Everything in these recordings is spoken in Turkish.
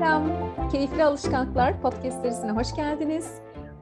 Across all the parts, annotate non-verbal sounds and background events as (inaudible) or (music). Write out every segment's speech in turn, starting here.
Selam, Keyifli Alışkanlıklar podcast serisine hoş geldiniz.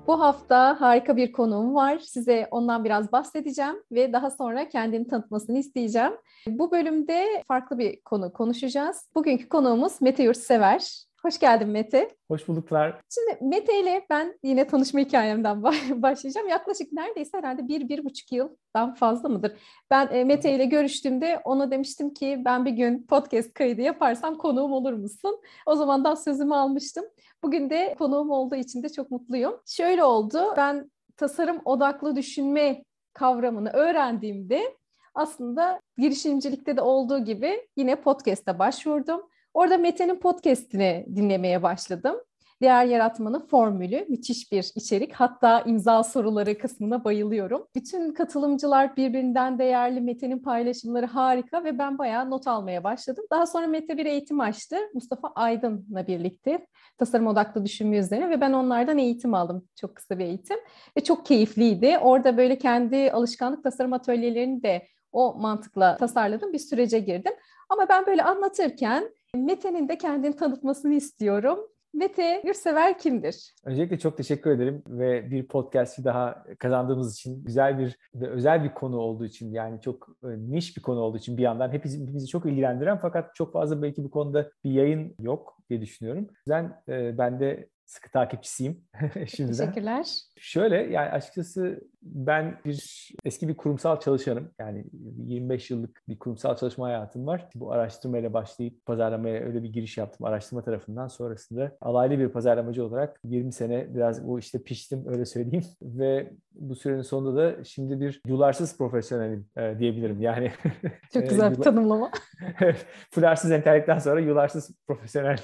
Bu hafta harika bir konuğum var. Size ondan biraz bahsedeceğim ve daha sonra kendini tanıtmasını isteyeceğim. Bu bölümde farklı bir konu konuşacağız. Bugünkü konuğumuz Mete Yurtsever. Hoş geldin Mete. Hoş bulduklar. Şimdi Mete ile ben yine tanışma hikayemden (laughs) başlayacağım. Yaklaşık neredeyse herhalde bir, bir buçuk yıldan fazla mıdır? Ben e, Mete ile görüştüğümde ona demiştim ki ben bir gün podcast kaydı yaparsam konuğum olur musun? O zaman da sözümü almıştım. Bugün de konuğum olduğu için de çok mutluyum. Şöyle oldu, ben tasarım odaklı düşünme kavramını öğrendiğimde aslında girişimcilikte de olduğu gibi yine podcast'a başvurdum. Orada Mete'nin podcast'ini dinlemeye başladım. Değer yaratmanın formülü müthiş bir içerik. Hatta imza soruları kısmına bayılıyorum. Bütün katılımcılar birbirinden değerli. Mete'nin paylaşımları harika ve ben bayağı not almaya başladım. Daha sonra Mete bir eğitim açtı. Mustafa Aydın'la birlikte tasarım odaklı düşünme üzerine ve ben onlardan eğitim aldım. Çok kısa bir eğitim ve çok keyifliydi. Orada böyle kendi alışkanlık tasarım atölyelerini de o mantıkla tasarladım. Bir sürece girdim. Ama ben böyle anlatırken Mete'nin de kendini tanıtmasını istiyorum. Mete Gürsever kimdir? Öncelikle çok teşekkür ederim ve bir podcast'i daha kazandığımız için güzel bir ve özel bir konu olduğu için yani çok e, niş bir konu olduğu için bir yandan hepimizi, çok ilgilendiren fakat çok fazla belki bu konuda bir yayın yok diye düşünüyorum. O e, ben de sıkı takipçisiyim (laughs) şimdiden. Teşekkürler. Şöyle yani açıkçası ben bir eski bir kurumsal çalışanım. Yani 25 yıllık bir kurumsal çalışma hayatım var. Bu araştırmayla başlayıp pazarlamaya öyle bir giriş yaptım araştırma tarafından. Sonrasında alaylı bir pazarlamacı olarak 20 sene biraz bu işte piştim öyle söyleyeyim. Ve bu sürenin sonunda da şimdi bir yularsız profesyonelim e, diyebilirim. Yani (laughs) çok güzel bir tanımlama. (laughs) Fularsız entelektüel sonra yularsız profesyonel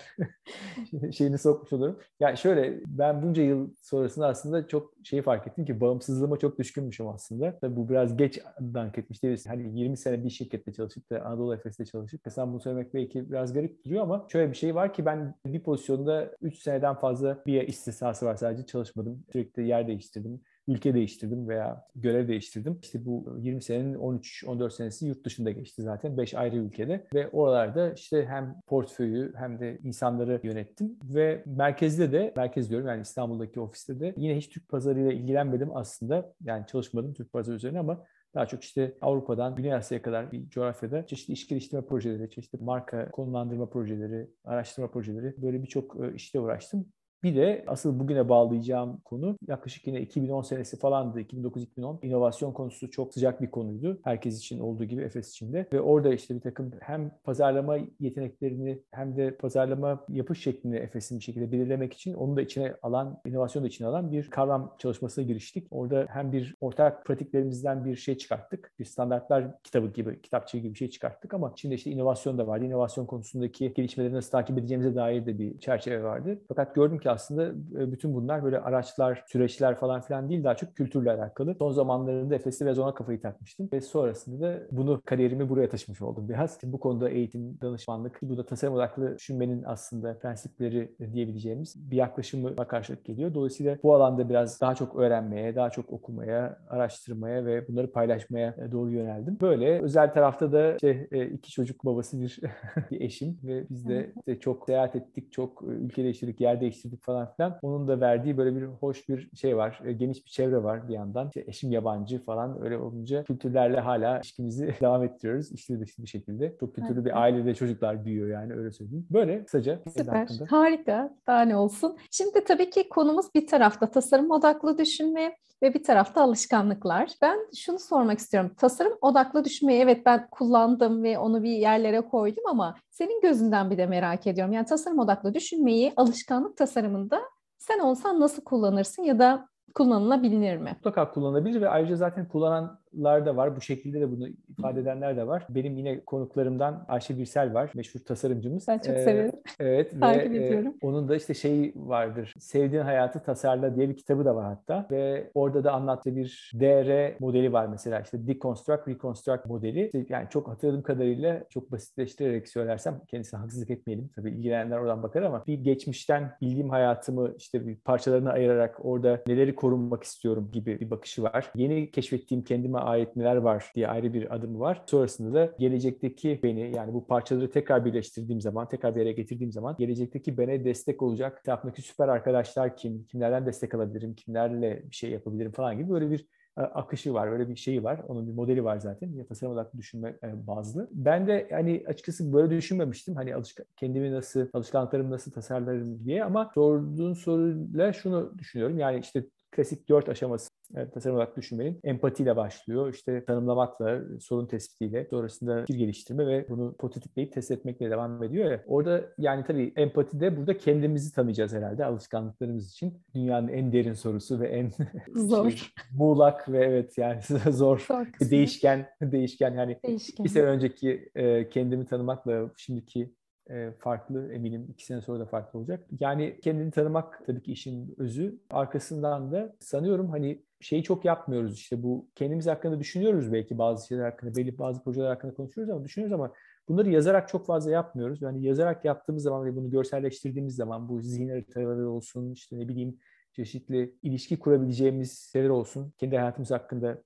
(laughs) şeyini sokmuş olurum. Yani şöyle ben bunca yıl sonrasında aslında çok şeyi fark ettim ki bağımsızlığıma çok düşkünmüşüm aslında. Tabii bu biraz geç dank etmiş değiliz. Hani 20 sene bir şirkette çalışıp da Anadolu Efes'te çalışıp mesela bunu söylemek belki biraz garip duruyor ama şöyle bir şey var ki ben bir pozisyonda 3 seneden fazla bir istisnası var sadece çalışmadım. Sürekli yer değiştirdim ülke değiştirdim veya görev değiştirdim. İşte bu 20 senenin 13-14 senesi yurt dışında geçti zaten. 5 ayrı ülkede ve oralarda işte hem portföyü hem de insanları yönettim ve merkezde de, merkez diyorum yani İstanbul'daki ofiste de yine hiç Türk pazarıyla ilgilenmedim aslında. Yani çalışmadım Türk pazarı üzerine ama daha çok işte Avrupa'dan Güney Asya'ya kadar bir coğrafyada çeşitli iş geliştirme projeleri, çeşitli marka konumlandırma projeleri, araştırma projeleri böyle birçok e, işte uğraştım. Bir de asıl bugüne bağlayacağım konu yaklaşık yine 2010 senesi falandı. 2009-2010 inovasyon konusu çok sıcak bir konuydu. Herkes için olduğu gibi Efes için de. Ve orada işte bir takım hem pazarlama yeteneklerini hem de pazarlama yapış şeklini Efes'in bir şekilde belirlemek için onu da içine alan, inovasyonu da içine alan bir kavram çalışmasına giriştik. Orada hem bir ortak pratiklerimizden bir şey çıkarttık. Bir standartlar kitabı gibi, kitapçığı gibi bir şey çıkarttık ama içinde işte inovasyon da vardı. İnovasyon konusundaki gelişmeleri nasıl takip edeceğimize dair de bir çerçeve vardı. Fakat gördüm ki aslında e, bütün bunlar böyle araçlar, süreçler falan filan değil daha çok kültürle alakalı. Son zamanlarında Efes'te ve ona kafayı takmıştım ve sonrasında da bunu kariyerimi buraya taşımış oldum biraz. Bu konuda eğitim, danışmanlık, bu da tasarım odaklı düşünmenin aslında prensipleri diyebileceğimiz bir yaklaşımı karşılık geliyor. Dolayısıyla bu alanda biraz daha çok öğrenmeye, daha çok okumaya, araştırmaya ve bunları paylaşmaya doğru yöneldim. Böyle özel tarafta da işte e, iki çocuk babası bir, (laughs) bir eşim ve biz de işte çok seyahat ettik, çok ülke değiştirdik, yer değiştirdik falan filan. Onun da verdiği böyle bir hoş bir şey var. E, geniş bir çevre var bir yandan. İşte eşim yabancı falan öyle olunca kültürlerle hala ilişkimizi (laughs) devam ettiriyoruz. İçli dışlı bir şekilde. Çok kültürlü bir ailede çocuklar büyüyor yani öyle söyleyeyim. Böyle kısaca. Süper. Harika. Daha ne olsun. Şimdi tabii ki konumuz bir tarafta tasarım odaklı düşünme ve bir tarafta alışkanlıklar. Ben şunu sormak istiyorum. Tasarım odaklı düşünmeyi evet ben kullandım ve onu bir yerlere koydum ama senin gözünden bir de merak ediyorum. Yani tasarım odaklı düşünmeyi alışkanlık tasarımında sen olsan nasıl kullanırsın ya da kullanılabilir mi? Mutlaka kullanılabilir ve ayrıca zaten kullanan da var. Bu şekilde de bunu ifade edenler de var. Benim yine konuklarımdan Ayşe Birsel var. Meşhur tasarımcımız. Ben çok ee, severim. Evet. (laughs) Takip ve, ediyorum. E, onun da işte şey vardır. Sevdiğin hayatı tasarla diye bir kitabı da var hatta. Ve orada da anlattığı bir DR modeli var mesela. işte deconstruct, reconstruct modeli. İşte yani çok hatırladığım kadarıyla çok basitleştirerek söylersem kendisine haksızlık etmeyelim. Tabii ilgilenenler oradan bakar ama bir geçmişten bildiğim hayatımı işte bir parçalarına ayırarak orada neleri korunmak istiyorum gibi bir bakışı var. Yeni keşfettiğim kendime ait neler var diye ayrı bir adımı var. Sonrasında da gelecekteki beni yani bu parçaları tekrar birleştirdiğim zaman, tekrar bir yere getirdiğim zaman gelecekteki bana destek olacak etrafımdaki süper arkadaşlar kim, kimlerden destek alabilirim, kimlerle bir şey yapabilirim falan gibi böyle bir e, akışı var, böyle bir şeyi var. Onun bir modeli var zaten. Tasarım odaklı düşünme e, bazlı. Ben de hani açıkçası böyle düşünmemiştim. Hani alışkan, kendimi nasıl, alışkanlıklarımı nasıl tasarlarım diye ama sorduğun soruyla şunu düşünüyorum. Yani işte klasik dört aşaması evet, tasarım olarak düşünmenin empatiyle başlıyor. İşte tanımlamakla, sorun tespitiyle, sonrasında fikir geliştirme ve bunu prototipleyip test etmekle devam ediyor ya. Orada yani tabii empatide burada kendimizi tanıyacağız herhalde alışkanlıklarımız için. Dünyanın en derin sorusu ve en (laughs) zor. şey, muğlak ve evet yani (laughs) zor, zor değişken, değişken yani değişken. bir sene önceki e, kendimi tanımakla şimdiki e, farklı eminim iki sene sonra da farklı olacak. Yani kendini tanımak tabii ki işin özü. Arkasından da sanıyorum hani şeyi çok yapmıyoruz işte bu kendimiz hakkında düşünüyoruz belki bazı şeyler hakkında belli bazı projeler hakkında konuşuyoruz ama düşünüyoruz ama bunları yazarak çok fazla yapmıyoruz. Yani yazarak yaptığımız zaman ve bunu görselleştirdiğimiz zaman bu zihin haritaları olsun işte ne bileyim çeşitli ilişki kurabileceğimiz şeyler olsun. Kendi hayatımız hakkında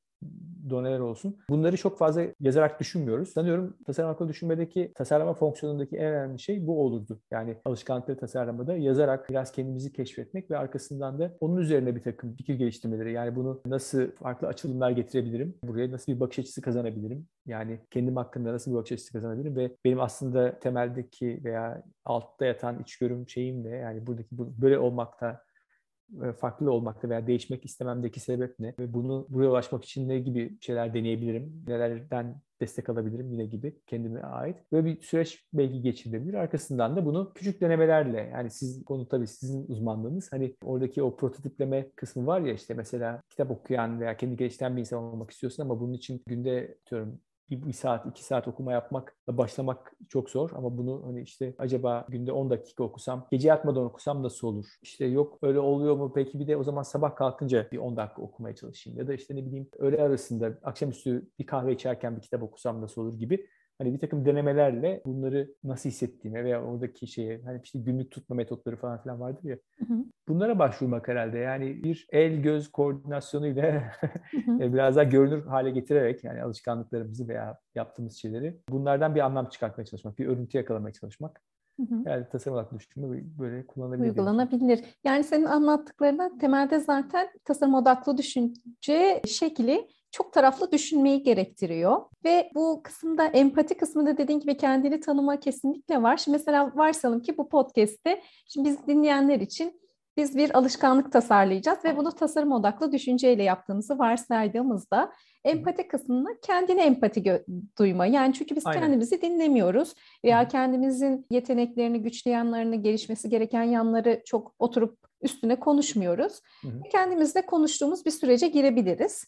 doneler olsun. Bunları çok fazla yazarak düşünmüyoruz. Sanıyorum tasarım akıllı düşünmedeki tasarlama fonksiyonundaki en önemli şey bu olurdu. Yani alışkanlıkları tasarlamada yazarak biraz kendimizi keşfetmek ve arkasından da onun üzerine bir takım fikir geliştirmeleri. Yani bunu nasıl farklı açılımlar getirebilirim? Buraya nasıl bir bakış açısı kazanabilirim? Yani kendim hakkında nasıl bir bakış açısı kazanabilirim? Ve benim aslında temeldeki veya altta yatan içgörüm şeyim de yani buradaki böyle olmakta farklı olmakta veya değişmek istememdeki sebep ne? Ve bunu buraya ulaşmak için ne gibi şeyler deneyebilirim? Nelerden destek alabilirim yine gibi kendime ait. Böyle bir süreç belki geçirilebilir. Arkasından da bunu küçük denemelerle yani siz konu tabii sizin uzmanlığınız hani oradaki o prototipleme kısmı var ya işte mesela kitap okuyan veya kendi geliştiren bir insan olmak istiyorsun ama bunun için günde diyorum bir, bir saat, iki saat okuma yapmak, başlamak çok zor ama bunu hani işte acaba günde 10 dakika okusam, gece yatmadan okusam nasıl olur? İşte yok öyle oluyor mu? Peki bir de o zaman sabah kalkınca bir 10 dakika okumaya çalışayım. Ya da işte ne bileyim öğle arasında akşamüstü bir kahve içerken bir kitap okusam nasıl olur gibi hani bir takım denemelerle bunları nasıl hissettiğime veya oradaki şeye hani işte günlük tutma metotları falan filan vardır ya. Hı hı. Bunlara başvurmak herhalde. Yani bir el göz koordinasyonuyla (laughs) biraz daha görünür hale getirerek yani alışkanlıklarımızı veya yaptığımız şeyleri bunlardan bir anlam çıkartmaya çalışmak, bir örüntü yakalamaya çalışmak. Yani tasarım olarak düşünme böyle kullanılabilir. Uygulanabilir. Yani senin anlattıklarından temelde zaten tasarım odaklı düşünce şekli çok taraflı düşünmeyi gerektiriyor. Ve bu kısımda empati kısmında dediğin gibi kendini tanıma kesinlikle var. Şimdi mesela varsayalım ki bu podcast'te şimdi biz dinleyenler için biz bir alışkanlık tasarlayacağız ve bunu tasarım odaklı düşünceyle yaptığımızı varsaydığımızda empati kısmında kendine empati duyma. Yani çünkü biz Aynen. kendimizi dinlemiyoruz veya kendimizin yeteneklerini, güçlü yanlarını, gelişmesi gereken yanları çok oturup üstüne konuşmuyoruz. Hı hı. Kendimizle konuştuğumuz bir sürece girebiliriz.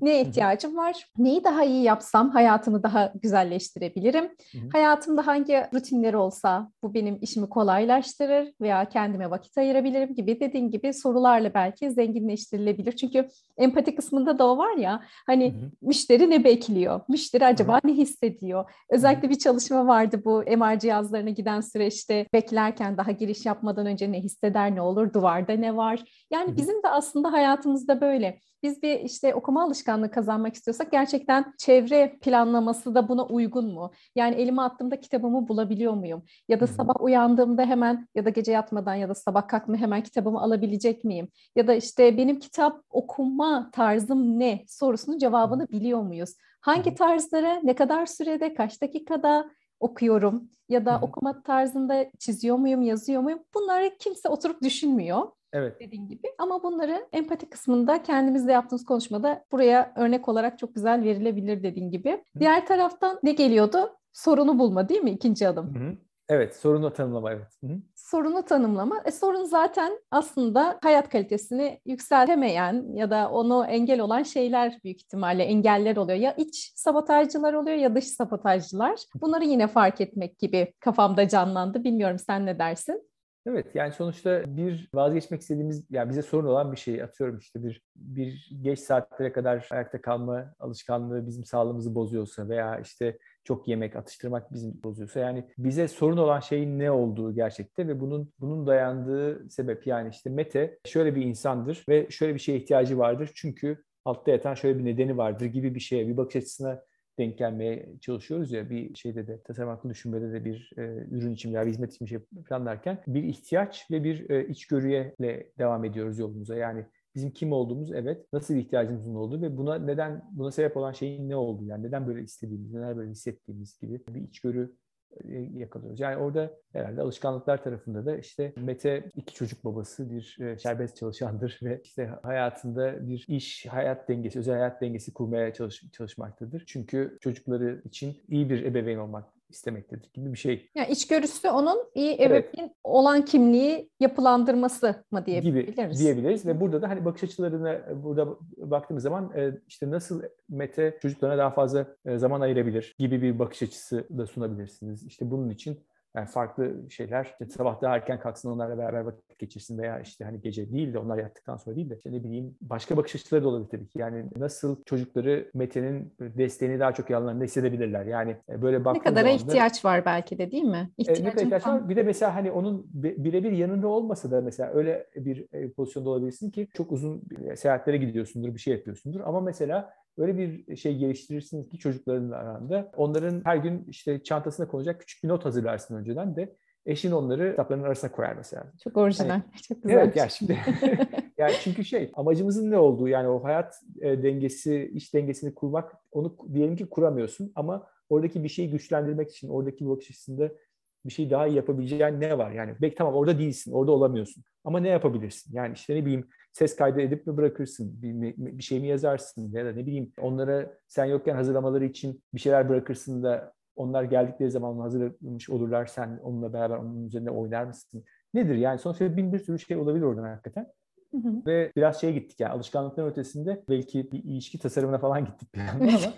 Neye ihtiyacım var? Neyi daha iyi yapsam hayatımı daha güzelleştirebilirim? Hayatımda hangi rutinleri olsa bu benim işimi kolaylaştırır veya kendime vakit ayırabilirim gibi dediğin gibi sorularla belki zenginleştirilebilir. Çünkü empati kısmında da o var ya hani müşteri ne bekliyor? Müşteri acaba ne hissediyor? Özellikle bir çalışma vardı bu MR cihazlarına giden süreçte beklerken daha giriş yapmadan önce ne hisseder, ne olur, duvarda ne var? Yani bizim de aslında hayatımızda böyle biz bir işte okuma alışkanlığı kazanmak istiyorsak gerçekten çevre planlaması da buna uygun mu? Yani elime attığımda kitabımı bulabiliyor muyum? Ya da sabah uyandığımda hemen ya da gece yatmadan ya da sabah kalkma hemen kitabımı alabilecek miyim? Ya da işte benim kitap okuma tarzım ne sorusunun cevabını biliyor muyuz? Hangi tarzları ne kadar sürede, kaç dakikada okuyorum ya da okuma tarzında çiziyor muyum, yazıyor muyum? Bunları kimse oturup düşünmüyor. Evet. Dediğin gibi. Ama bunları empati kısmında kendimizle yaptığımız konuşmada buraya örnek olarak çok güzel verilebilir dediğin gibi. Hı. Diğer taraftan ne geliyordu? Sorunu bulma değil mi ikinci adım? Hı hı. Evet, sorunu tanımlama evet. Hı-hı. Sorunu tanımlama. E, sorun zaten aslında hayat kalitesini yükseltemeyen ya da onu engel olan şeyler büyük ihtimalle engeller oluyor. Ya iç sabotajcılar oluyor ya dış sabotajcılar. Bunları yine fark etmek gibi kafamda canlandı. Bilmiyorum sen ne dersin? Evet yani sonuçta bir vazgeçmek istediğimiz yani bize sorun olan bir şey. Atıyorum işte bir bir geç saatlere kadar ayakta kalma alışkanlığı bizim sağlığımızı bozuyorsa veya işte çok yemek atıştırmak bizim bozuyorsa yani bize sorun olan şeyin ne olduğu gerçekte ve bunun bunun dayandığı sebep yani işte Mete şöyle bir insandır ve şöyle bir şeye ihtiyacı vardır. Çünkü altta yatan şöyle bir nedeni vardır gibi bir şeye, bir bakış açısına denk gelmeye çalışıyoruz ya bir şeyde de tasarım hakkında düşünmede de bir e, ürün için veya bir hizmet için bir şey planlarken bir ihtiyaç ve bir e, içgörüyle devam ediyoruz yolumuza. Yani bizim kim olduğumuz evet, nasıl bir ihtiyacımızın olduğu ve buna neden buna sebep olan şeyin ne olduğu yani neden böyle istediğimiz, neden böyle hissettiğimiz gibi bir içgörü yakalıyoruz. Yani orada herhalde alışkanlıklar tarafında da işte Mete iki çocuk babası bir e, serbest çalışandır (laughs) ve işte hayatında bir iş hayat dengesi, özel hayat dengesi kurmaya çalış, çalışmaktadır. Çünkü çocukları için iyi bir ebeveyn olmak istemektedir gibi bir şey. Yani içgörüsü onun iyi ebeveyn evet. olan kimliği yapılandırması mı diyebiliriz? Gibi diyebiliriz ve burada da hani bakış açılarına burada baktığımız zaman e, işte nasıl Mete çocuklarına daha fazla e, zaman ayırabilir gibi bir bakış açısı da sunabilirsiniz. İşte bunun için yani farklı şeyler. İşte sabah daha erken kalksın onlarla beraber vakit geçirsin veya işte hani gece değil de onlar yattıktan sonra değil de işte ne bileyim başka bakış açıları da olabilir tabii ki. Yani nasıl çocukları Mete'nin desteğini daha çok yanlarında hissedebilirler. Yani e, böyle baktığım Ne kadara da, ihtiyaç var belki de değil mi? İhtiyacın e, ne kadar ihtiyaç var? Bir de mesela hani onun birebir yanında olmasa da mesela öyle bir e, pozisyonda olabilirsin ki çok uzun seyahatlere gidiyorsundur, bir şey yapıyorsundur ama mesela Böyle bir şey geliştirirsiniz ki çocukların aranda. Onların her gün işte çantasına konacak küçük bir not hazırlarsın önceden de eşin onları kitapların arasına koyar mesela. Çok orijinal, yani, çok güzel. Evet, yani şimdi (laughs) (laughs) yani çünkü şey amacımızın ne olduğu yani o hayat e, dengesi, iş dengesini kurmak onu diyelim ki kuramıyorsun ama oradaki bir şeyi güçlendirmek için oradaki bakış açısında bir şey daha iyi yapabileceğin ne var? Yani belki tamam orada değilsin, orada olamıyorsun. Ama ne yapabilirsin? Yani işte ne bileyim ses kaydı edip mi bırakırsın? Bir, bir şey mi yazarsın? Ya da ne bileyim onlara sen yokken hazırlamaları için bir şeyler bırakırsın da onlar geldikleri zaman hazırlamış olurlar. Sen onunla beraber onun üzerinde oynar mısın? Nedir yani? Sonuçta bin bir sürü şey olabilir oradan hakikaten. Hı hı. Ve biraz şeye gittik yani alışkanlıkların ötesinde belki bir ilişki tasarımına falan (laughs) gittik bir anda ama.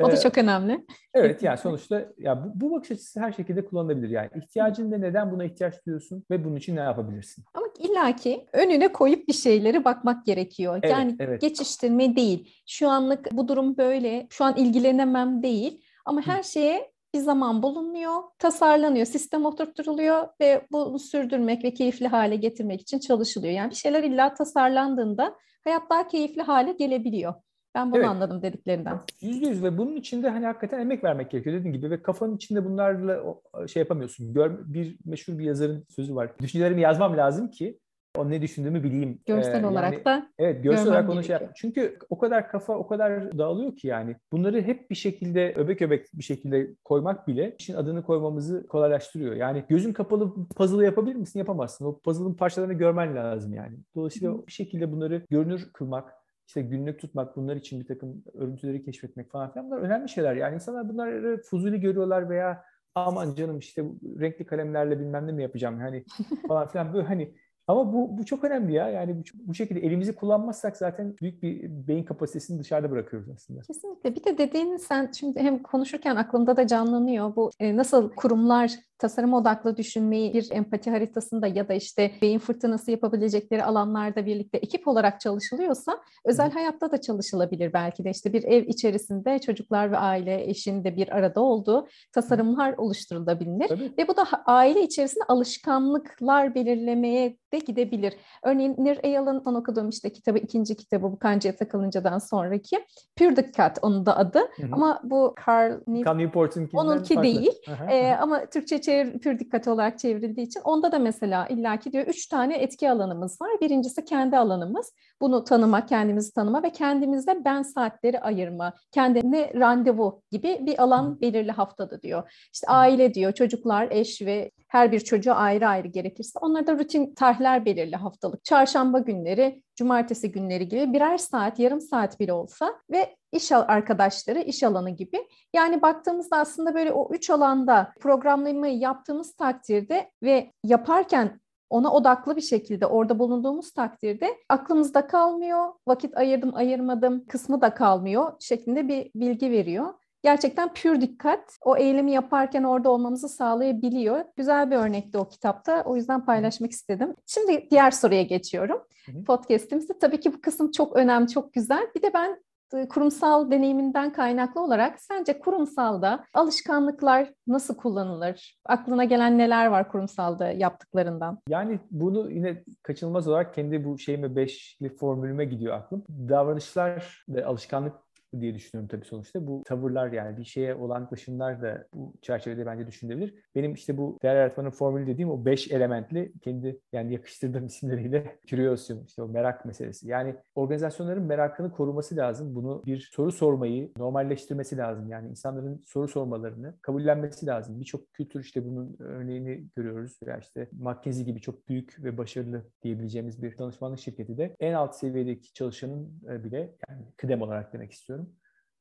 (laughs) o da e, çok önemli. Evet yani sonuçta ya bu, bu bakış açısı her şekilde kullanılabilir yani. ihtiyacın ne neden buna ihtiyaç duyuyorsun ve bunun için ne yapabilirsin? Ama illaki önüne koyup bir şeylere bakmak gerekiyor. Evet, yani evet. geçiştirme değil. Şu anlık bu durum böyle. Şu an ilgilenemem değil. Ama her şeye bir zaman bulunuyor, tasarlanıyor, sistem oturtturuluyor ve bunu sürdürmek ve keyifli hale getirmek için çalışılıyor. Yani bir şeyler illa tasarlandığında hayat daha keyifli hale gelebiliyor. Ben bunu evet. anladım dediklerinden. Yüzde yüz ve bunun içinde hani hakikaten emek vermek gerekiyor dediğin gibi ve kafanın içinde bunlarla şey yapamıyorsun. Gör, bir meşhur bir yazarın sözü var. Düşüncelerimi yazmam lazım ki o ne düşündüğümü bileyim. Görsel ee, olarak yani, da Evet görsel olarak onu şey yap. Çünkü o kadar kafa o kadar dağılıyor ki yani. Bunları hep bir şekilde öbek öbek bir şekilde koymak bile işin adını koymamızı kolaylaştırıyor. Yani gözün kapalı puzzle yapabilir misin? Yapamazsın. O puzzle'ın parçalarını görmen lazım yani. Dolayısıyla Hı. bir şekilde bunları görünür kılmak, işte günlük tutmak, bunlar için bir takım örüntüleri keşfetmek falan filan bunlar önemli şeyler. Yani insanlar bunları fuzuli görüyorlar veya aman canım işte renkli kalemlerle bilmem ne mi yapacağım hani (laughs) falan filan böyle hani ama bu, bu çok önemli ya. Yani bu, bu şekilde elimizi kullanmazsak zaten büyük bir beyin kapasitesini dışarıda bırakıyoruz aslında. Kesinlikle. Bir de dediğin sen şimdi hem konuşurken aklımda da canlanıyor. Bu e, nasıl kurumlar tasarım odaklı düşünmeyi bir empati haritasında ya da işte beyin fırtınası yapabilecekleri alanlarda birlikte ekip olarak çalışılıyorsa özel Hı. hayatta da çalışılabilir belki de işte bir ev içerisinde çocuklar ve aile eşin de bir arada olduğu tasarımlar oluşturulabilir Tabii. ve bu da aile içerisinde alışkanlıklar belirlemeye de gidebilir. Örneğin Nir Eyal'ın son okuduğum işte kitabı ikinci kitabı bu kancaya takılıncadan sonraki Pure Dikkat onun da adı. Hı hı. Ama bu Carl, Newport'un onunki farklı. değil. ee, ama Türkçe çevir, Pure Dikkat olarak çevrildiği için onda da mesela illaki diyor üç tane etki alanımız var. Birincisi kendi alanımız. Bunu tanıma, kendimizi tanıma ve kendimizde ben saatleri ayırma, kendine randevu gibi bir alan hı. belirli haftada diyor. İşte aile diyor, çocuklar, eş ve her bir çocuğa ayrı ayrı gerekirse onları da rutin tarihler belirli haftalık. Çarşamba günleri, cumartesi günleri gibi birer saat, yarım saat bile olsa ve iş arkadaşları, iş alanı gibi. Yani baktığımızda aslında böyle o üç alanda programlamayı yaptığımız takdirde ve yaparken ona odaklı bir şekilde orada bulunduğumuz takdirde aklımızda kalmıyor, vakit ayırdım ayırmadım kısmı da kalmıyor şeklinde bir bilgi veriyor gerçekten pür dikkat o eylemi yaparken orada olmamızı sağlayabiliyor. Güzel bir örnekti o kitapta. O yüzden paylaşmak istedim. Şimdi diğer soruya geçiyorum. Podcast'imizde tabii ki bu kısım çok önemli, çok güzel. Bir de ben e, kurumsal deneyiminden kaynaklı olarak sence kurumsalda alışkanlıklar nasıl kullanılır? Aklına gelen neler var kurumsalda yaptıklarından? Yani bunu yine kaçınılmaz olarak kendi bu şeyime beşli formülüme gidiyor aklım. Davranışlar ve alışkanlık diye düşünüyorum tabii sonuçta. Bu tavırlar yani bir şeye olan yaklaşımlar da bu çerçevede bence düşünülebilir. Benim işte bu değer yaratmanın formülü dediğim o beş elementli kendi yani yakıştırdığım (laughs) isimleriyle curiosum işte o merak meselesi. Yani organizasyonların merakını koruması lazım. Bunu bir soru sormayı normalleştirmesi lazım. Yani insanların soru sormalarını kabullenmesi lazım. Birçok kültür işte bunun örneğini görüyoruz. Ya işte McKinsey gibi çok büyük ve başarılı diyebileceğimiz bir danışmanlık şirketi de en alt seviyedeki çalışanın e, bile yani kıdem olarak demek istiyorum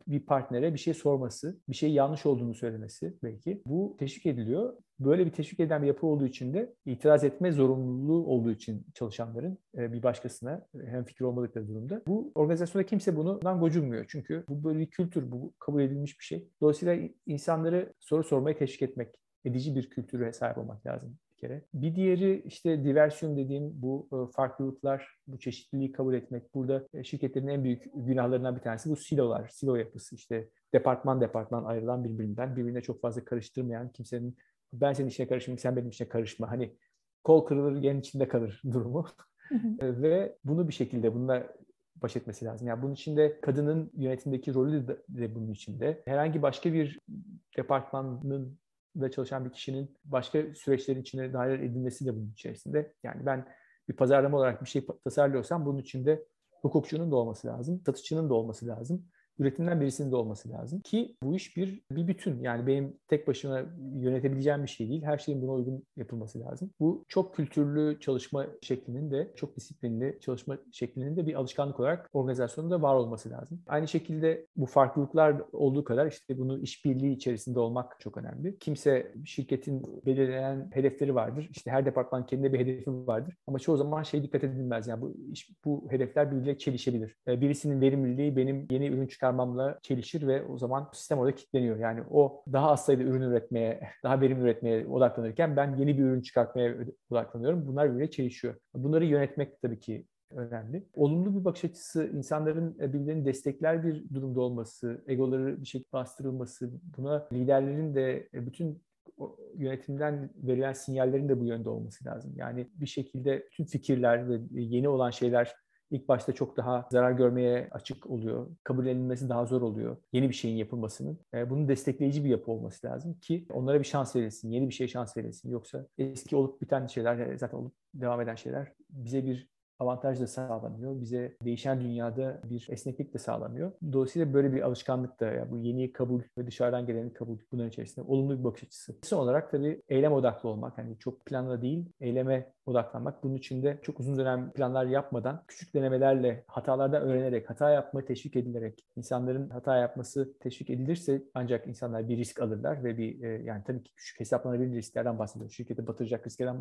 bir partnere bir şey sorması, bir şey yanlış olduğunu söylemesi belki. Bu teşvik ediliyor. Böyle bir teşvik eden bir yapı olduğu için de itiraz etme zorunluluğu olduğu için çalışanların e, bir başkasına hem fikir olmadıkları durumda. Bu organizasyonda kimse bundan gocunmuyor. Çünkü bu böyle bir kültür, bu kabul edilmiş bir şey. Dolayısıyla insanları soru sormaya teşvik etmek, edici bir kültüre sahip olmak lazım kere. Bir diğeri işte diversiyon dediğim bu e, farklılıklar, bu çeşitliliği kabul etmek. Burada e, şirketlerin en büyük günahlarından bir tanesi bu silolar, silo yapısı. İşte departman departman ayrılan birbirinden, birbirine çok fazla karıştırmayan kimsenin ben senin işine karışmayayım, sen benim işine karışma. Hani kol kırılır, gen içinde kalır (laughs) durumu. E, ve bunu bir şekilde bununla baş etmesi lazım. Yani bunun içinde kadının yönetimdeki rolü de bunun içinde. Herhangi başka bir departmanın da çalışan bir kişinin başka süreçlerin içine dahil edilmesi de bunun içerisinde. Yani ben bir pazarlama olarak bir şey tasarlıyorsam bunun içinde hukukçunun da olması lazım, satışçının da olması lazım üretimden birisinin de olması lazım ki bu iş bir bir bütün. Yani benim tek başıma yönetebileceğim bir şey değil. Her şeyin buna uygun yapılması lazım. Bu çok kültürlü çalışma şeklinin de çok disiplinli çalışma şeklinin de bir alışkanlık olarak organizasyonda var olması lazım. Aynı şekilde bu farklılıklar olduğu kadar işte bunu işbirliği içerisinde olmak çok önemli. Kimse şirketin belirlenen hedefleri vardır. İşte her departman kendine bir hedefi vardır. Ama çoğu zaman şey dikkat edilmez. Yani bu iş, bu hedefler birbiriyle çelişebilir. Birisinin verimliliği benim yeni ürün çıkarmamla çelişir ve o zaman sistem orada kilitleniyor. Yani o daha az sayıda ürün üretmeye, (laughs) daha verimli üretmeye odaklanırken ben yeni bir ürün çıkartmaya odaklanıyorum. Bunlar birbirine çelişiyor. Bunları yönetmek tabii ki önemli. Olumlu bir bakış açısı, insanların birbirlerini destekler bir durumda olması, egoları bir şekilde bastırılması, buna liderlerin de bütün yönetimden verilen sinyallerin de bu yönde olması lazım. Yani bir şekilde tüm fikirler ve yeni olan şeyler ilk başta çok daha zarar görmeye açık oluyor. Kabul edilmesi daha zor oluyor. Yeni bir şeyin yapılmasının. E, bunun destekleyici bir yapı olması lazım ki onlara bir şans verilsin. Yeni bir şey şans verilsin. Yoksa eski olup biten şeyler, zaten olup devam eden şeyler bize bir avantaj da sağlanıyor. Bize değişen dünyada bir esneklik de sağlanıyor. Dolayısıyla böyle bir alışkanlık da yani bu yeni kabul ve dışarıdan geleni kabul bunların içerisinde olumlu bir bakış açısı. Son olarak tabii eylem odaklı olmak. Hani çok planla değil, eyleme odaklanmak. Bunun için de çok uzun dönem planlar yapmadan küçük denemelerle hatalardan öğrenerek, hata yapmayı teşvik edilerek insanların hata yapması teşvik edilirse ancak insanlar bir risk alırlar ve bir e, yani tabii ki küçük hesaplanabilir risklerden bahsediyoruz. Şirketi batıracak risklerden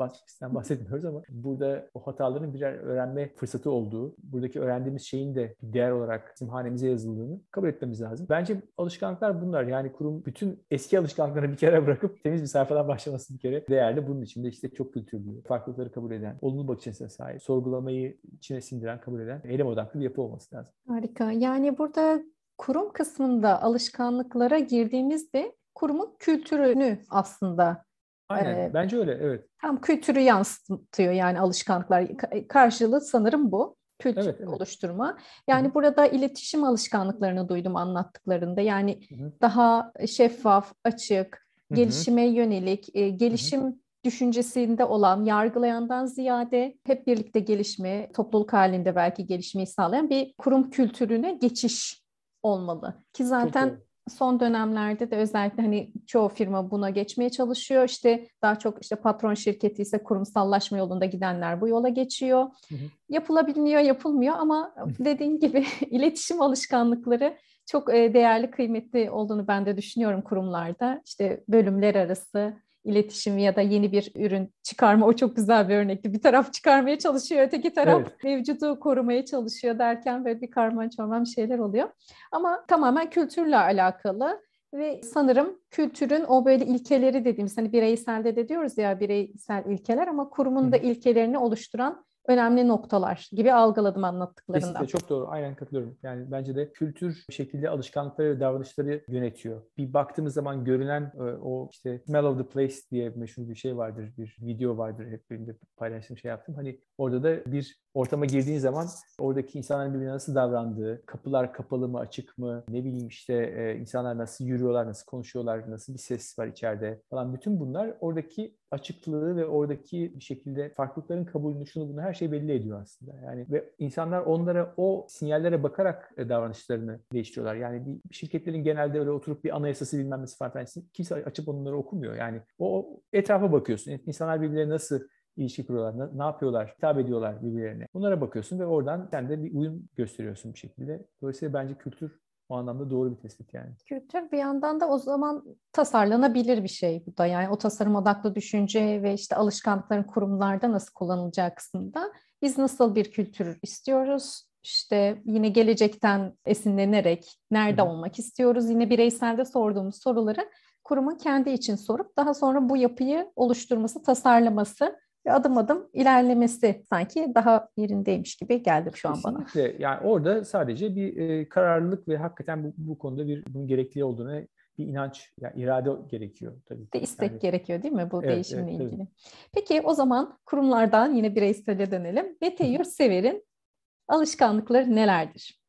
bahsetmiyoruz ama burada o hataların birer öğrenme fırsatı olduğu, buradaki öğrendiğimiz şeyin de değer olarak bizim hanemize yazıldığını kabul etmemiz lazım. Bence alışkanlıklar bunlar. Yani kurum bütün eski alışkanlıkları bir kere bırakıp temiz bir sayfadan başlaması bir kere değerli. Bunun içinde işte çok kültürlü, farklılıkları kabul eden, olumlu bakış açısına sahip, sorgulamayı içine sindiren, kabul eden, eylem odaklı bir yapı olması lazım. Harika. Yani burada kurum kısmında alışkanlıklara girdiğimizde kurumun kültürünü aslında Aynen. E, Bence öyle. Evet. Tam kültürü yansıtıyor yani alışkanlıklar. Karşılığı sanırım bu. Kültür evet, evet. oluşturma. Yani Hı-hı. burada iletişim alışkanlıklarını duydum anlattıklarında. Yani Hı-hı. daha şeffaf, açık, Hı-hı. gelişime yönelik, e, gelişim Hı-hı düşüncesinde olan, yargılayandan ziyade hep birlikte gelişme, topluluk halinde belki gelişmeyi sağlayan bir kurum kültürüne geçiş olmalı. Ki zaten son dönemlerde de özellikle hani çoğu firma buna geçmeye çalışıyor. İşte daha çok işte patron şirketi ise kurumsallaşma yolunda gidenler bu yola geçiyor. Hı hı. Yapılabiliyor, yapılmıyor ama dediğin gibi (laughs) iletişim alışkanlıkları çok değerli, kıymetli olduğunu ben de düşünüyorum kurumlarda. İşte bölümler arası iletişim ya da yeni bir ürün çıkarma o çok güzel bir örnekti. Bir taraf çıkarmaya çalışıyor, öteki taraf evet. mevcudu korumaya çalışıyor derken böyle bir karman çorman şeyler oluyor. Ama tamamen kültürle alakalı ve sanırım kültürün o böyle ilkeleri dediğimiz hani bireyselde de diyoruz ya bireysel ilkeler ama kurumun da ilkelerini oluşturan önemli noktalar gibi algıladım anlattıklarından. Kesinlikle çok doğru. Aynen katılıyorum. Yani bence de kültür şekilde alışkanlıkları ve davranışları yönetiyor. Bir baktığımız zaman görünen e, o işte smell of the place diye meşhur bir şey vardır. Bir video vardır. Hep benim de paylaştığım şey yaptım. Hani orada da bir ortama girdiğin zaman oradaki insanların birbirine nasıl davrandığı, kapılar kapalı mı, açık mı, ne bileyim işte e, insanlar nasıl yürüyorlar, nasıl konuşuyorlar, nasıl bir ses var içeride falan. Bütün bunlar oradaki açıklığı ve oradaki bir şekilde farklılıkların kabulünü, şunu bunu her şey belli ediyor aslında. Yani ve insanlar onlara o sinyallere bakarak e, davranışlarını değiştiriyorlar. Yani bir şirketlerin genelde öyle oturup bir anayasası bilmem nesi falan kimse açıp onları okumuyor. Yani o etrafa bakıyorsun. İnsanlar birbirlerine nasıl ilişki kuruyorlar, ne yapıyorlar, hitap ediyorlar birbirlerine. Bunlara bakıyorsun ve oradan sen de bir uyum gösteriyorsun bir şekilde. Dolayısıyla bence kültür o anlamda doğru bir tespit yani. Kültür bir yandan da o zaman tasarlanabilir bir şey bu da. Yani o tasarım odaklı düşünce ve işte alışkanlıkların kurumlarda nasıl kullanılacağı kısmında biz nasıl bir kültür istiyoruz? İşte yine gelecekten esinlenerek nerede Hı. olmak istiyoruz? Yine bireyselde sorduğumuz soruları kurumun kendi için sorup daha sonra bu yapıyı oluşturması, tasarlaması adım adım ilerlemesi sanki daha yerindeymiş gibi geldi şu an Kesinlikle. bana. Kesinlikle. Yani orada sadece bir e, kararlılık ve hakikaten bu, bu konuda bir bunun gerekli olduğunu bir inanç, yani irade gerekiyor tabii. De istek yani, gerekiyor değil mi bu evet, değişimle evet, ilgili? Tabii. Peki o zaman kurumlardan yine bireysele dönelim. Mete Yurtsever'in alışkanlıkları nelerdir?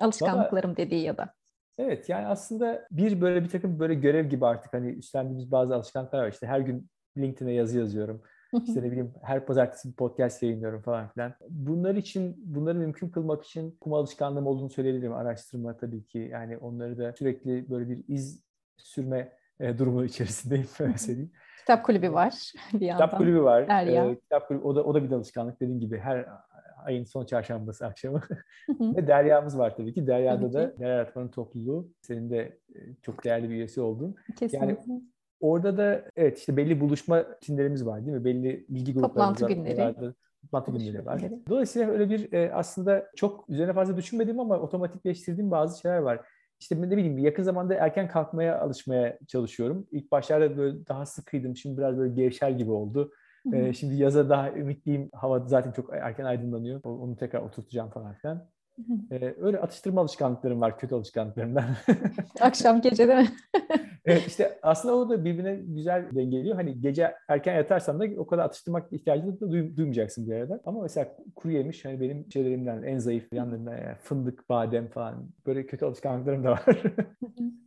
Alışkanlıklarım Baba, dediği ya da. Evet yani aslında bir böyle bir takım böyle görev gibi artık hani üstlendiğimiz bazı alışkanlıklar var. İşte her gün LinkedIn'e yazı yazıyorum işte ne bileyim her pazartesi bir podcast yayınlıyorum falan filan. Bunlar için, bunları mümkün kılmak için kum alışkanlığım olduğunu söyleyebilirim. Araştırma tabii ki. Yani onları da sürekli böyle bir iz sürme e, durumu içerisindeyim (laughs) söyleyeyim. Kitap kulübü var (laughs) bir yandan. Kitap kulübü var. Derya. E, kitap kulübü, o da, o da bir alışkanlık dediğim gibi her ayın son çarşambası akşamı. (laughs) Ve Derya'mız var tabii ki. Derya'da da Derya Yaratman'ın topluluğu. Senin de e, çok değerli bir üyesi oldun. Kesinlikle. Yani Orada da evet işte belli buluşma çinlerimiz var değil mi? Belli ilgi gruplarımız Toplantı günleri. Vardı. Toplantı günleri var. Dolayısıyla öyle bir e, aslında çok üzerine fazla düşünmediğim ama otomatikleştirdiğim bazı şeyler var. İşte ne bileyim yakın zamanda erken kalkmaya alışmaya çalışıyorum. İlk başlarda böyle daha sıkıydım. Şimdi biraz böyle gevşer gibi oldu. Ee, şimdi yaza daha ümitliyim. Hava zaten çok erken aydınlanıyor. Onu tekrar oturtacağım falan filan. Ee, öyle atıştırma alışkanlıklarım var, kötü alışkanlıklarımdan. (laughs) Akşam gece değil mi? (laughs) evet işte aslında o da birbirine güzel dengeliyor. Hani gece erken yatarsan da o kadar atıştırmak ihtiyacını da duymayacaksın bir arada. Ama mesela kuru yemiş hani benim şeylerimden en zayıf yanlarından yani fındık, badem falan böyle kötü alışkanlıklarım da var. (laughs)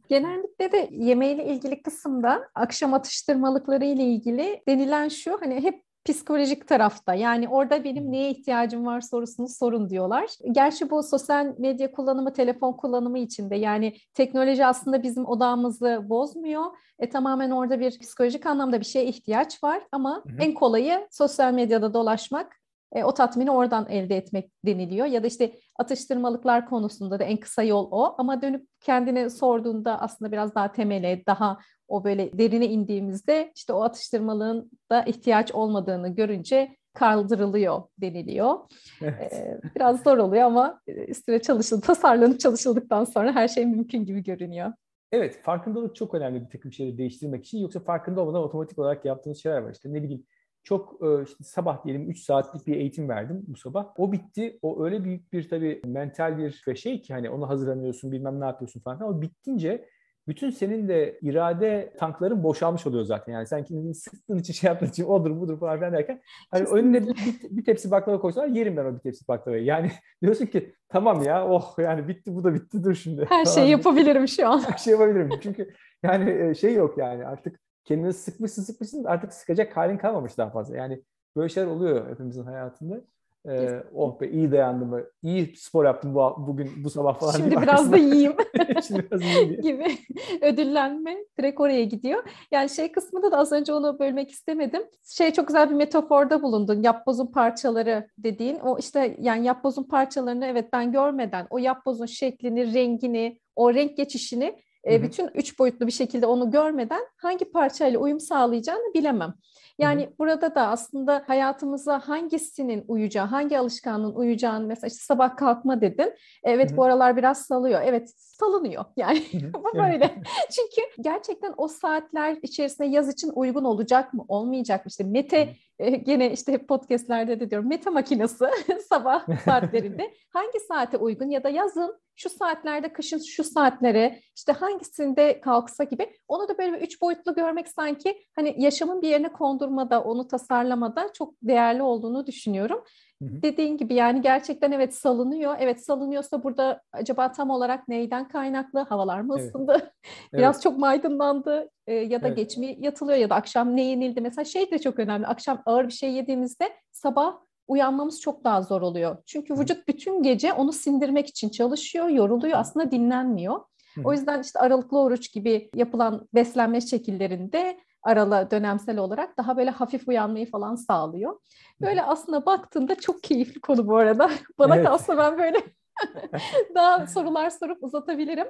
Genellikle de yemeğiyle ilgili kısımda akşam atıştırmalıkları ile ilgili denilen şu hani hep psikolojik tarafta. Yani orada benim neye ihtiyacım var sorusunu sorun diyorlar. Gerçi bu sosyal medya kullanımı, telefon kullanımı içinde yani teknoloji aslında bizim odağımızı bozmuyor. E, tamamen orada bir psikolojik anlamda bir şeye ihtiyaç var ama hı hı. en kolayı sosyal medyada dolaşmak e, o tatmini oradan elde etmek deniliyor. Ya da işte atıştırmalıklar konusunda da en kısa yol o. Ama dönüp kendine sorduğunda aslında biraz daha temele, daha o böyle derine indiğimizde işte o atıştırmalığın da ihtiyaç olmadığını görünce kaldırılıyor deniliyor. Evet. Ee, biraz zor oluyor ama üstüne çalışıldı, tasarlanıp çalışıldıktan sonra her şey mümkün gibi görünüyor. Evet, farkındalık çok önemli bir takım şeyleri değiştirmek için. Yoksa farkında olmadan otomatik olarak yaptığınız şeyler var. İşte ne bileyim çok e, işte sabah diyelim 3 saatlik bir eğitim verdim bu sabah. O bitti. O öyle büyük bir tabii mental bir şey ki hani onu hazırlanıyorsun bilmem ne yapıyorsun falan. Ama bittince bütün senin de irade tankların boşalmış oluyor zaten. Yani sen kendini sıktığın için şey yaptığın için odur budur falan filan derken hani önüne bir, bir, tepsi baklava koysalar yerim ben o bir tepsi baklavayı. Yani (laughs) diyorsun ki tamam ya oh yani bitti bu da bitti dur şimdi. Her şeyi yapabilirim şu an. Her şeyi yapabilirim. Çünkü yani e, şey yok yani artık kendini sıkmışsın sıkmışsın artık sıkacak halin kalmamış daha fazla. Yani böyle şeyler oluyor hepimizin hayatında. Ee, oh be iyi dayandım. İyi spor yaptım bu, bugün bu sabah falan. Şimdi biraz da yiyeyim. (laughs) Şimdi biraz yiyeyim gibi (laughs) ödüllenme direkt oraya gidiyor. Yani şey kısmında da az önce onu bölmek istemedim. Şey çok güzel bir metaforda bulundun. Yapbozun parçaları dediğin. O işte yani yapbozun parçalarını evet ben görmeden o yapbozun şeklini, rengini, o renk geçişini e, bütün üç boyutlu bir şekilde onu görmeden hangi parçayla uyum sağlayacağını bilemem. Yani Hı-hı. burada da aslında hayatımıza hangisinin uyacağı, hangi alışkanlığın uyacağını mesela işte sabah kalkma dedin. Evet Hı-hı. bu aralar biraz salıyor. Evet salınıyor. (laughs) Yani bu böyle. (laughs) Çünkü gerçekten o saatler içerisinde yaz için uygun olacak mı, olmayacak mı? İşte Mete e, gene işte hep podcastlerde de diyorum meta makinesi (laughs) sabah saatlerinde (laughs) hangi saate uygun ya da yazın şu saatlerde kışın şu saatlere işte hangisinde kalksa gibi onu da böyle bir üç boyutlu görmek sanki hani yaşamın bir yerine kondurmada onu tasarlamada çok değerli olduğunu düşünüyorum. Dediğin gibi yani gerçekten evet salınıyor. Evet salınıyorsa burada acaba tam olarak neyden kaynaklı? Havalar mı ısındı? (laughs) Evet. Biraz evet. çok mu aydınlandı? Ya da evet. geç mi yatılıyor ya da akşam ne yenildi? Mesela şey de çok önemli. Akşam ağır bir şey yediğimizde sabah uyanmamız çok daha zor oluyor. Çünkü vücut bütün gece onu sindirmek için çalışıyor, yoruluyor, aslında dinlenmiyor. O yüzden işte aralıklı oruç gibi yapılan beslenme şekillerinde aralı dönemsel olarak daha böyle hafif uyanmayı falan sağlıyor. Böyle aslında baktığında çok keyifli konu bu arada. (laughs) Bana evet. kalsa ben böyle (laughs) daha sorular sorup uzatabilirim.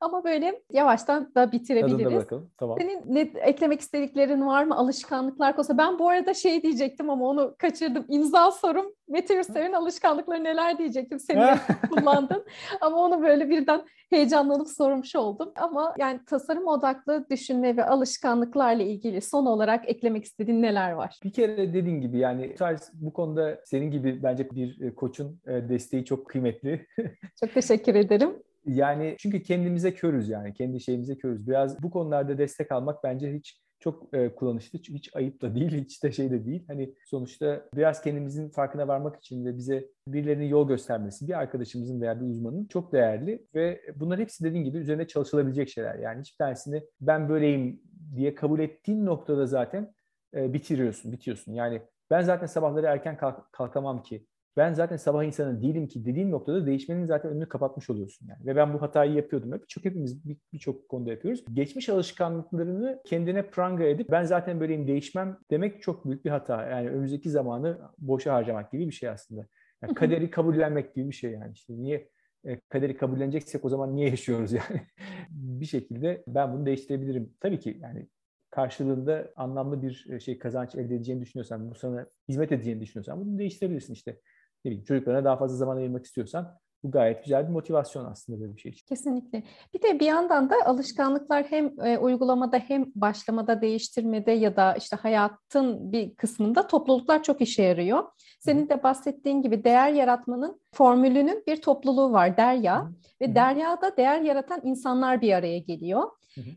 Ama böyle yavaştan da bitirebiliriz. Tamam. Senin ne eklemek istediklerin var mı? Alışkanlıklar konusu. Ben bu arada şey diyecektim ama onu kaçırdım. İmza sorum. Mete Yurtsever'in alışkanlıkları neler diyecektim. Seni (laughs) kullandın. Ama onu böyle birden heyecanlanıp sormuş oldum. Ama yani tasarım odaklı düşünme ve alışkanlıklarla ilgili son olarak eklemek istediğin neler var? Bir kere dediğin gibi yani bu konuda senin gibi bence bir e, koçun e, desteği çok kıymetli. (laughs) Çok teşekkür ederim. Yani çünkü kendimize körüz yani. Kendi şeyimize körüz. Biraz bu konularda destek almak bence hiç çok e, kullanışlı. Hiç ayıp da değil, (laughs) hiç de şey de değil. Hani sonuçta biraz kendimizin farkına varmak için ve bize birilerinin yol göstermesi, bir arkadaşımızın veya bir uzmanın çok değerli ve bunlar hepsi dediğin gibi üzerine çalışılabilecek şeyler. Yani hiçbir tanesini ben böyleyim diye kabul ettiğin noktada zaten e, bitiriyorsun, bitiyorsun. Yani ben zaten sabahları erken kalk, kalkamam ki ben zaten sabah insanı değilim ki dediğin noktada değişmenin zaten önünü kapatmış oluyorsun yani. Ve ben bu hatayı yapıyordum. Birçok hepimiz birçok bir konuda yapıyoruz. Geçmiş alışkanlıklarını kendine pranga edip ben zaten böyleyim değişmem demek çok büyük bir hata. Yani önümüzdeki zamanı boşa harcamak gibi bir şey aslında. Yani kaderi kabullenmek gibi bir şey yani. İşte niye e, kaderi kabulleneceksek o zaman niye yaşıyoruz yani? (laughs) bir şekilde ben bunu değiştirebilirim. Tabii ki yani karşılığında anlamlı bir e, şey kazanç elde edeceğini düşünüyorsan, bu sana hizmet edeceğini düşünüyorsan bunu değiştirebilirsin işte ne bileyim çocuklarına daha fazla zaman ayırmak istiyorsan bu gayet güzel bir motivasyon aslında böyle bir şey için. Kesinlikle. Bir de bir yandan da alışkanlıklar hem e, uygulamada hem başlamada değiştirmede ya da işte hayatın bir kısmında topluluklar çok işe yarıyor. Senin de bahsettiğin gibi değer yaratmanın formülünün bir topluluğu var Derya Hı-hı. ve Derya'da değer yaratan insanlar bir araya geliyor.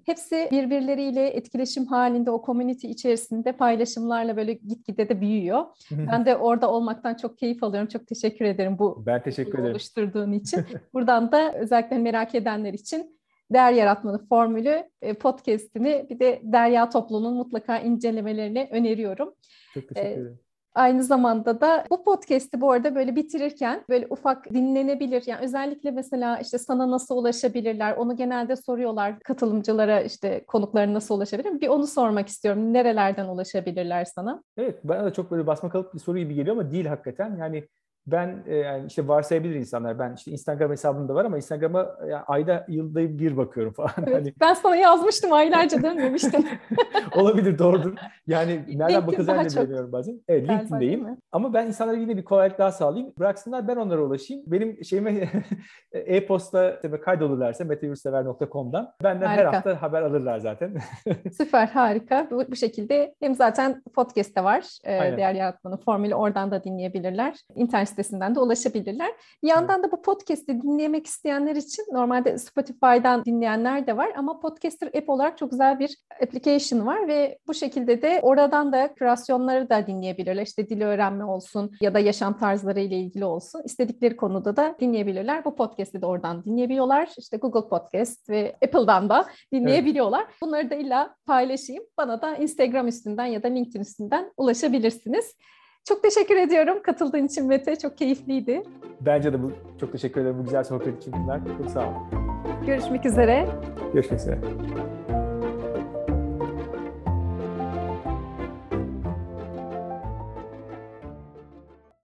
Hepsi birbirleriyle etkileşim halinde o community içerisinde paylaşımlarla böyle gitgide de büyüyor. Ben de orada olmaktan çok keyif alıyorum. Çok teşekkür ederim bu ben teşekkür ederim. oluşturduğun (laughs) için. Buradan da özellikle merak edenler için değer yaratmanın formülü e, podcast'ini bir de Derya Toplu'nun mutlaka incelemelerini öneriyorum. Çok teşekkür e, ederim. Aynı zamanda da bu podcast'i bu arada böyle bitirirken böyle ufak dinlenebilir. Yani özellikle mesela işte sana nasıl ulaşabilirler? Onu genelde soruyorlar katılımcılara işte konuklarına nasıl ulaşabilir? Bir onu sormak istiyorum. Nerelerden ulaşabilirler sana? Evet bana da çok böyle basma kalıp bir soru gibi geliyor ama değil hakikaten. Yani ben e, yani işte varsayabilir insanlar. Ben işte Instagram hesabım da var ama Instagram'a yani ayda yılda bir bakıyorum falan. Evet, hani... Ben sana yazmıştım aylarca dönmemiştin. (laughs) Olabilir doğrudur. Yani (laughs) nereden bakacağını bilmiyorum bazen. Evet LinkedIn'deyim. Ama ben insanlara yine bir kolaylık daha sağlayayım. Bıraksınlar ben onlara ulaşayım. Benim şeyime (laughs) e-posta kaydolurlarsa meteyursever.com'dan benden harika. her hafta haber alırlar zaten. Süper harika. Bu, bu şekilde hem zaten podcast'te var. E, değer yaratmanın formülü oradan da dinleyebilirler. İnternet sitesinden de ulaşabilirler. Bir yandan da bu podcast'i dinlemek isteyenler için normalde Spotify'dan dinleyenler de var ama Podcaster app olarak çok güzel bir application var ve bu şekilde de oradan da kreasyonları da dinleyebilirler. İşte dil öğrenme olsun ya da yaşam tarzları ile ilgili olsun. İstedikleri konuda da dinleyebilirler. Bu podcast'i de oradan dinleyebiliyorlar. İşte Google Podcast ve Apple'dan da dinleyebiliyorlar. Evet. Bunları da illa paylaşayım. Bana da Instagram üstünden ya da LinkedIn üstünden ulaşabilirsiniz. Çok teşekkür ediyorum katıldığın için Mete. Çok keyifliydi. Bence de bu. Çok teşekkür ederim bu güzel sohbet için. Çok sağ ol. Görüşmek üzere. Görüşmek üzere.